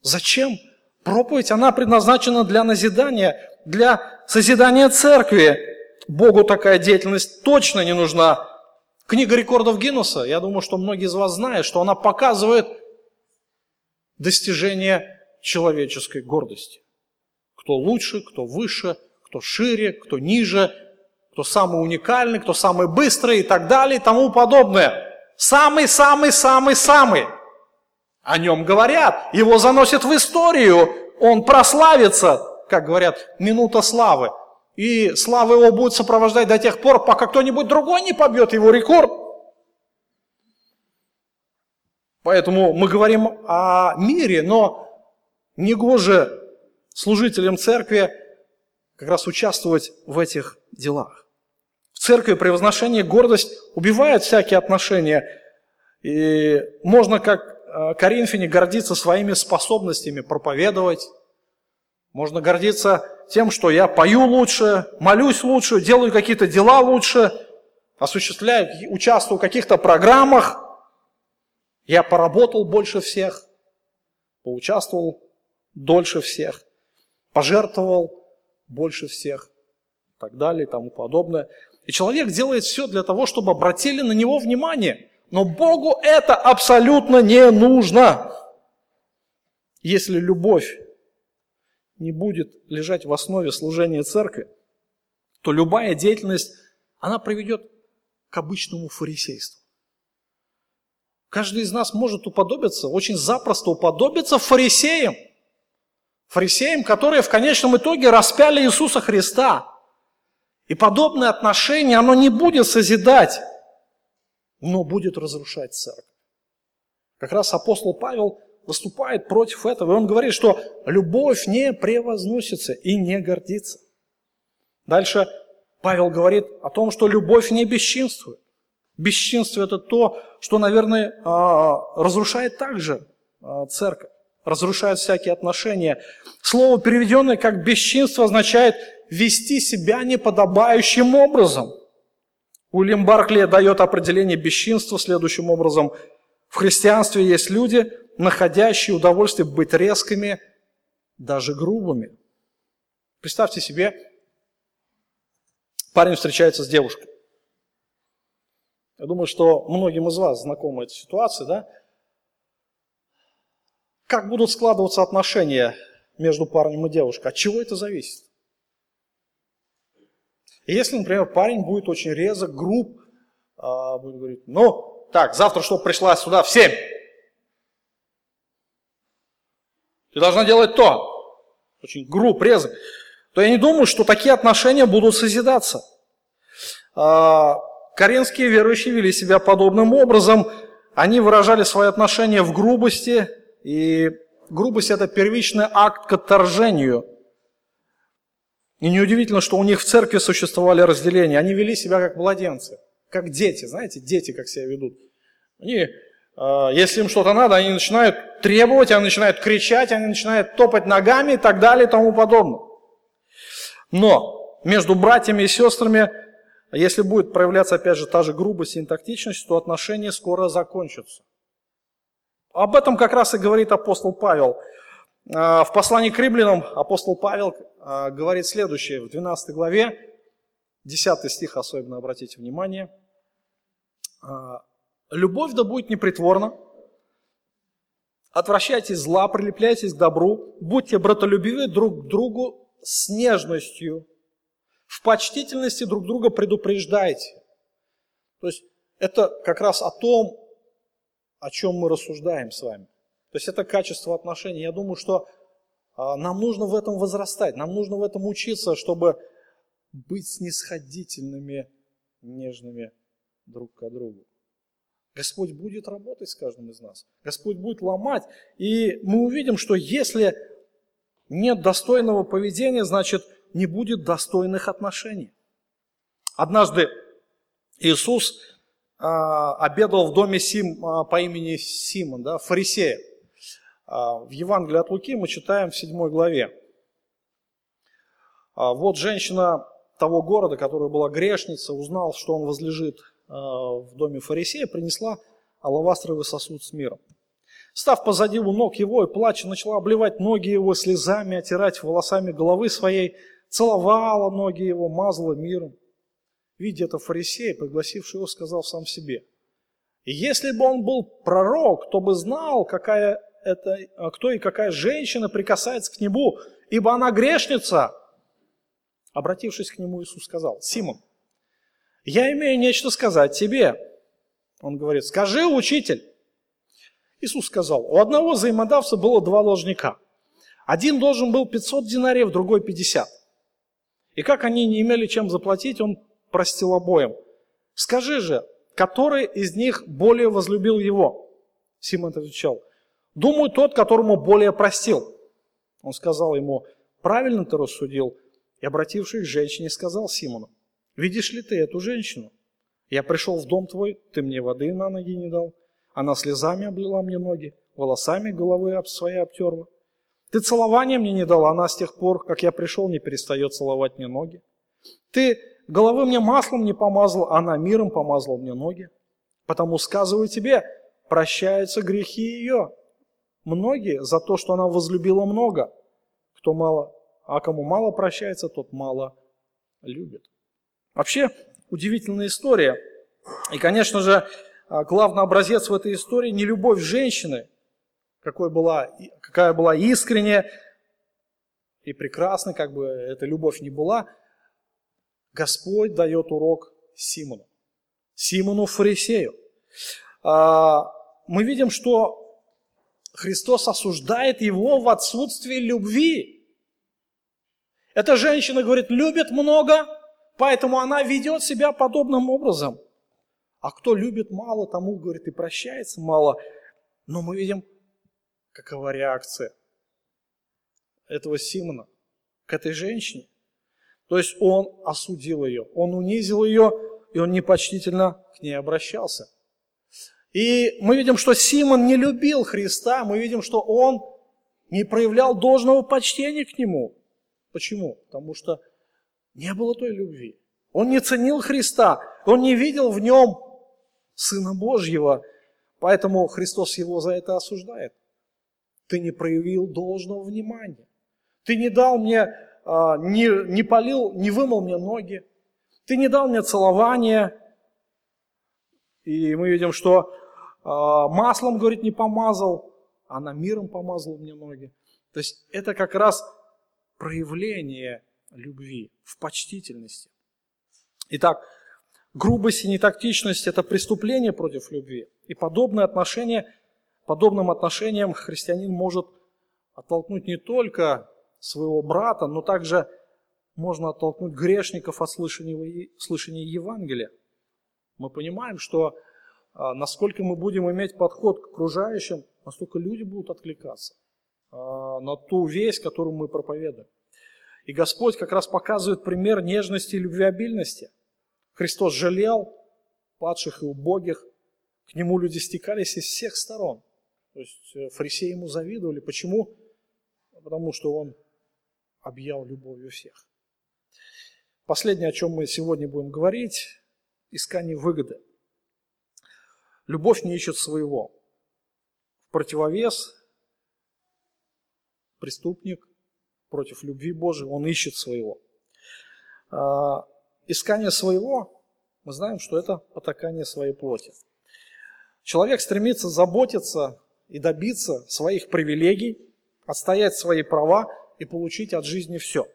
Зачем? Проповедь, она предназначена для назидания, для созидания церкви. Богу такая деятельность точно не нужна. Книга рекордов Гиннесса, я думаю, что многие из вас знают, что она показывает достижение человеческой гордости. Кто лучше, кто выше, кто шире, кто ниже, кто самый уникальный, кто самый быстрый и так далее и тому подобное. Самый-самый-самый-самый. О нем говорят, его заносят в историю, он прославится, как говорят, минута славы. И слава его будет сопровождать до тех пор, пока кто-нибудь другой не побьет его рекорд. Поэтому мы говорим о мире, но не гоже служителям церкви как раз участвовать в этих делах. В церкви превозношение гордость убивает всякие отношения. И можно, как э, Коринфяне, гордиться своими способностями проповедовать. Можно гордиться тем, что я пою лучше, молюсь лучше, делаю какие-то дела лучше, осуществляю, участвую в каких-то программах. Я поработал больше всех, поучаствовал дольше всех, пожертвовал больше всех и так далее и тому подобное. И человек делает все для того, чтобы обратили на него внимание. Но Богу это абсолютно не нужно. Если любовь не будет лежать в основе служения церкви, то любая деятельность, она приведет к обычному фарисейству. Каждый из нас может уподобиться, очень запросто уподобиться фарисеям. Фарисеям, которые в конечном итоге распяли Иисуса Христа. И подобное отношение, оно не будет созидать, но будет разрушать церковь. Как раз апостол Павел выступает против этого, и он говорит, что любовь не превозносится и не гордится. Дальше Павел говорит о том, что любовь не бесчинствует. Бесчинство – это то, что, наверное, а, разрушает также а, церковь, разрушает всякие отношения. Слово, переведенное как бесчинство, означает вести себя неподобающим образом. Уильям Баркли дает определение бесчинства следующим образом. В христианстве есть люди, находящие удовольствие быть резкими, даже грубыми. Представьте себе, парень встречается с девушкой. Я думаю, что многим из вас знакома эта ситуация, да? Как будут складываться отношения между парнем и девушкой? От чего это зависит? если, например, парень будет очень резок, груб, а, будет говорить, ну, так, завтра, чтобы пришла сюда в 7, ты должна делать то, очень груб, резок, то я не думаю, что такие отношения будут созидаться. А, коринфские верующие вели себя подобным образом, они выражали свои отношения в грубости, и грубость – это первичный акт к отторжению – и неудивительно, что у них в церкви существовали разделения. Они вели себя как младенцы, как дети. Знаете, дети как себя ведут. Они, если им что-то надо, они начинают требовать, они начинают кричать, они начинают топать ногами и так далее и тому подобное. Но между братьями и сестрами, если будет проявляться опять же та же грубость и интактичность, то отношения скоро закончатся. Об этом как раз и говорит апостол Павел. А, в послании к римлянам апостол Павел а, говорит следующее в 12 главе, 10 стих особенно обратите внимание. «Любовь да будет непритворна, отвращайтесь зла, прилепляйтесь к добру, будьте братолюбивы друг к другу с нежностью, в почтительности друг друга предупреждайте». То есть это как раз о том, о чем мы рассуждаем с вами. То есть это качество отношений. Я думаю, что а, нам нужно в этом возрастать, нам нужно в этом учиться, чтобы быть снисходительными, нежными друг к другу. Господь будет работать с каждым из нас. Господь будет ломать. И мы увидим, что если нет достойного поведения, значит не будет достойных отношений. Однажды Иисус а, обедал в доме Сим, а, по имени Симон, да, фарисея. А, в Евангелии от Луки мы читаем в 7 главе. Вот женщина того города, которая была грешница, узнал, что он возлежит в доме фарисея, принесла алавастровый сосуд с миром. Став позади у ног его и плача, начала обливать ноги его слезами, отирать волосами головы своей, целовала ноги его, мазала миром. Видя это фарисей, пригласивший его, сказал сам себе, «И если бы он был пророк, то бы знал, какая это, кто и какая женщина прикасается к небу, ибо она грешница. Обратившись к нему, Иисус сказал, Симон, я имею нечто сказать тебе. Он говорит, скажи, учитель. Иисус сказал, у одного взаимодавца было два должника. Один должен был 500 динариев, другой 50. И как они не имели чем заплатить, он простил обоим. Скажи же, который из них более возлюбил его? Симон отвечал, Думаю, тот, которому более простил. Он сказал ему, правильно ты рассудил. И обратившись к женщине, сказал Симону, видишь ли ты эту женщину? Я пришел в дом твой, ты мне воды на ноги не дал. Она слезами облила мне ноги, волосами головы об свои обтерла. Ты целования мне не дала, она с тех пор, как я пришел, не перестает целовать мне ноги. Ты головы мне маслом не помазал, она миром помазала мне ноги. Потому сказываю тебе, прощаются грехи ее, многие за то, что она возлюбила много. Кто мало, а кому мало прощается, тот мало любит. Вообще, удивительная история. И, конечно же, а, главный образец в этой истории не любовь женщины, какой была, какая была искренняя и прекрасной, как бы эта любовь не была. Господь дает урок Симону, Симону фарисею. А, мы видим, что Христос осуждает его в отсутствии любви. Эта женщина, говорит, любит много, поэтому она ведет себя подобным образом. А кто любит мало, тому, говорит, и прощается мало. Но мы видим, какова реакция этого Симона к этой женщине. То есть он осудил ее, он унизил ее, и он непочтительно к ней обращался. И мы видим, что Симон не любил Христа, мы видим, что он не проявлял должного почтения к нему. Почему? Потому что не было той любви. Он не ценил Христа, он не видел в нем Сына Божьего, поэтому Христос его за это осуждает. Ты не проявил должного внимания. Ты не дал мне, а, не, не полил, не вымыл мне ноги. Ты не дал мне целования, И мы видим, что э, маслом, говорит, не помазал, а на миром помазал мне ноги. То есть это как раз проявление любви в почтительности. Итак, грубость и нетактичность – это преступление против любви. И подобное отношение, подобным отношением христианин может оттолкнуть не только своего брата, но также можно оттолкнуть грешников от слышания, Евангелия. Мы понимаем, что а, насколько мы будем иметь подход к окружающим, настолько люди будут откликаться а, на ту весть, которую мы проповедуем. И Господь как раз показывает пример нежности и любвеобильности. Христос жалел падших и убогих, к Нему люди стекались из всех сторон. То есть э, фарисеи Ему завидовали. Почему? Потому что Он объял любовью всех. Последнее, о чем мы сегодня будем говорить, искание выгоды. Любовь не ищет своего. В противовес преступник против любви Божией, он ищет своего. А, искание своего, мы знаем, что это потакание своей плоти. Человек стремится заботиться и добиться своих привилегий, отстоять свои права и получить от жизни все.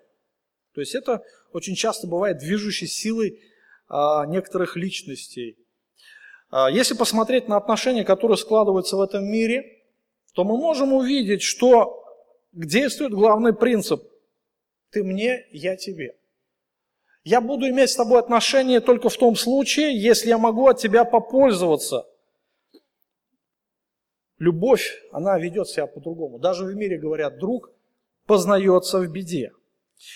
То есть это очень часто бывает движущей силой а, некоторых личностей. А, если посмотреть на отношения, которые складываются в этом мире, то мы можем увидеть, что действует главный принцип. Ты мне, я тебе. Я буду иметь с тобой отношения только в том случае, если я могу от тебя попользоваться. Любовь, она ведет себя по-другому. Даже в мире говорят, друг познается в беде.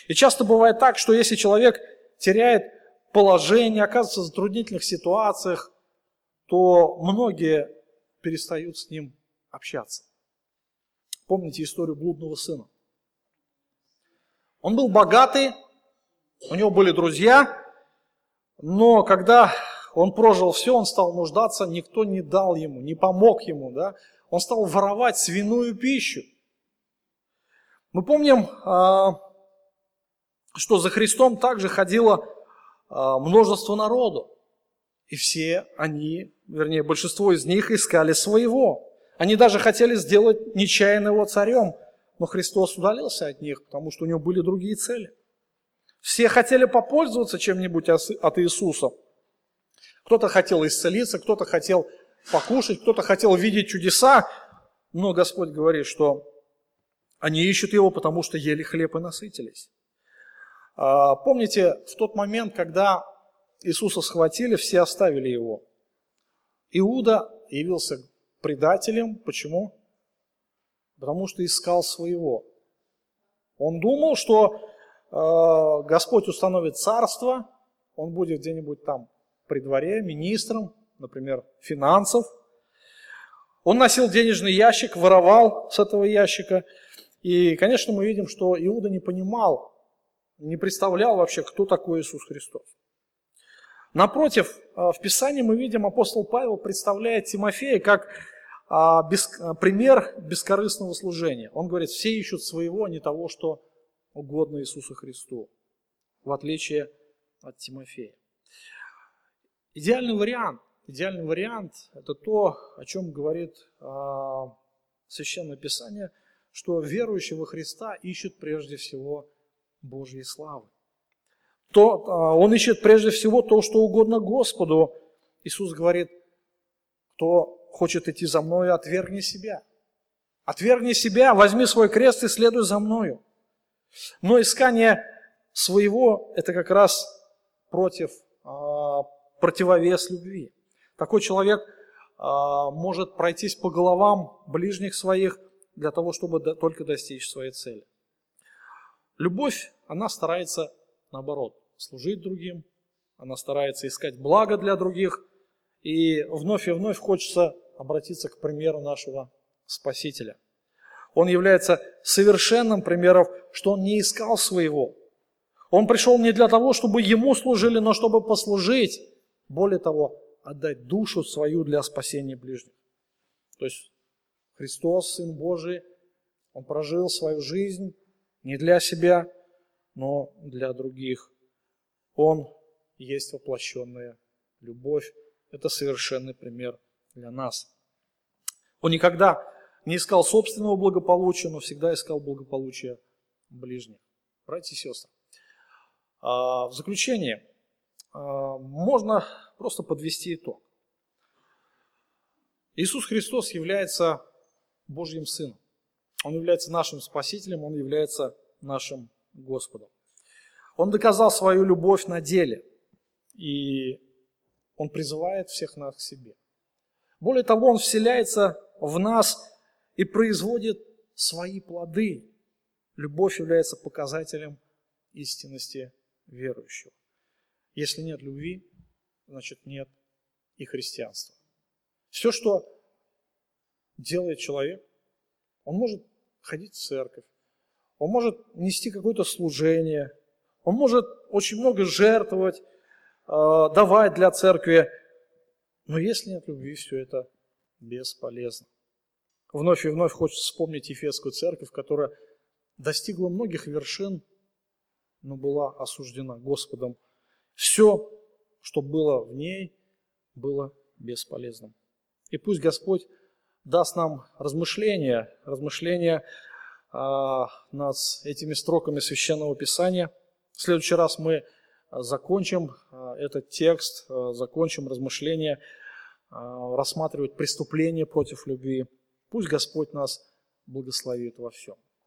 И часто бывает так, что если человек теряет положение, оказывается в затруднительных ситуациях, то многие перестают с ним общаться. Помните историю блудного сына? Он был богатый, у него были друзья, но когда он прожил все, он стал нуждаться, никто не дал ему, не помог ему, да? Он стал воровать свиную пищу. Мы помним, а, что за Христом также ходило а, множество народу. И все они, вернее, большинство из них искали своего. Они даже хотели сделать нечаянно его царем, но Христос удалился от них, потому что у него были другие цели. Все хотели попользоваться чем-нибудь от Иисуса. Кто-то хотел исцелиться, кто-то хотел покушать, кто-то хотел видеть чудеса, но Господь говорит, что они ищут его, потому что ели хлеб и насытились. А, помните, в тот момент, когда Иисуса схватили, все оставили его. Иуда явился предателем. Почему? Потому что искал своего. Он думал, что э, Господь установит царство, он будет где-нибудь там при дворе, министром, например, финансов. Он носил денежный ящик, воровал с этого ящика. И, конечно, мы видим, что Иуда не понимал, не представлял вообще, кто такой Иисус Христос. Напротив, а, в Писании мы видим, апостол Павел представляет Тимофея как а, а, пример бескорыстного служения. Он говорит, все ищут своего, а не того, что угодно Иисусу Христу, в отличие от Тимофея. Идеальный вариант, идеальный вариант – это то, о чем говорит Священное Писание, что верующий во Христа ищет прежде всего Божьей славы. То, а, он ищет прежде всего то, что угодно Господу. Иисус говорит, кто хочет идти за мною, отвергни себя. Отвергни себя, возьми свой крест и следуй за мною. Но искание своего – это как раз против, а, противовес любви. Такой человек а, может пройтись по головам ближних своих для того, чтобы только достичь своей цели. Любовь, она старается наоборот, служить другим, она старается искать благо для других, и вновь и вновь хочется обратиться к примеру нашего Спасителя. Он является совершенным примером, что он не искал своего. Он пришел не для того, чтобы ему служили, но чтобы послужить. Более того, отдать душу свою для спасения ближних. То есть Христос, Сын Божий, Он прожил свою жизнь не для себя, но для других. Он есть воплощенная любовь, это совершенный пример для нас. Он никогда не искал собственного благополучия, но всегда искал благополучия ближних. Братья и сестры, а, в заключение а, можно просто подвести итог. Иисус Христос является Божьим Сыном. Он является нашим Спасителем, Он является нашим Господом. Он доказал свою любовь на деле, и Он призывает всех нас к себе. Более того, Он вселяется в нас и производит свои плоды. Любовь является показателем истинности верующего. Если нет любви, значит нет и христианства. Все, что делает человек, он может ходить в церковь, он может нести какое-то служение, он может очень много жертвовать, э, давать для церкви, но если нет любви, все это бесполезно. Вновь и вновь хочется вспомнить Ефесскую церковь, которая достигла многих вершин, но была осуждена Господом. Все, что было в ней, было бесполезным. И пусть Господь даст нам размышления, размышления над этими строками Священного Писания. В следующий раз мы закончим а, этот текст, а, закончим размышления, рассматривать преступления против любви. Пусть Господь нас благословит во всем.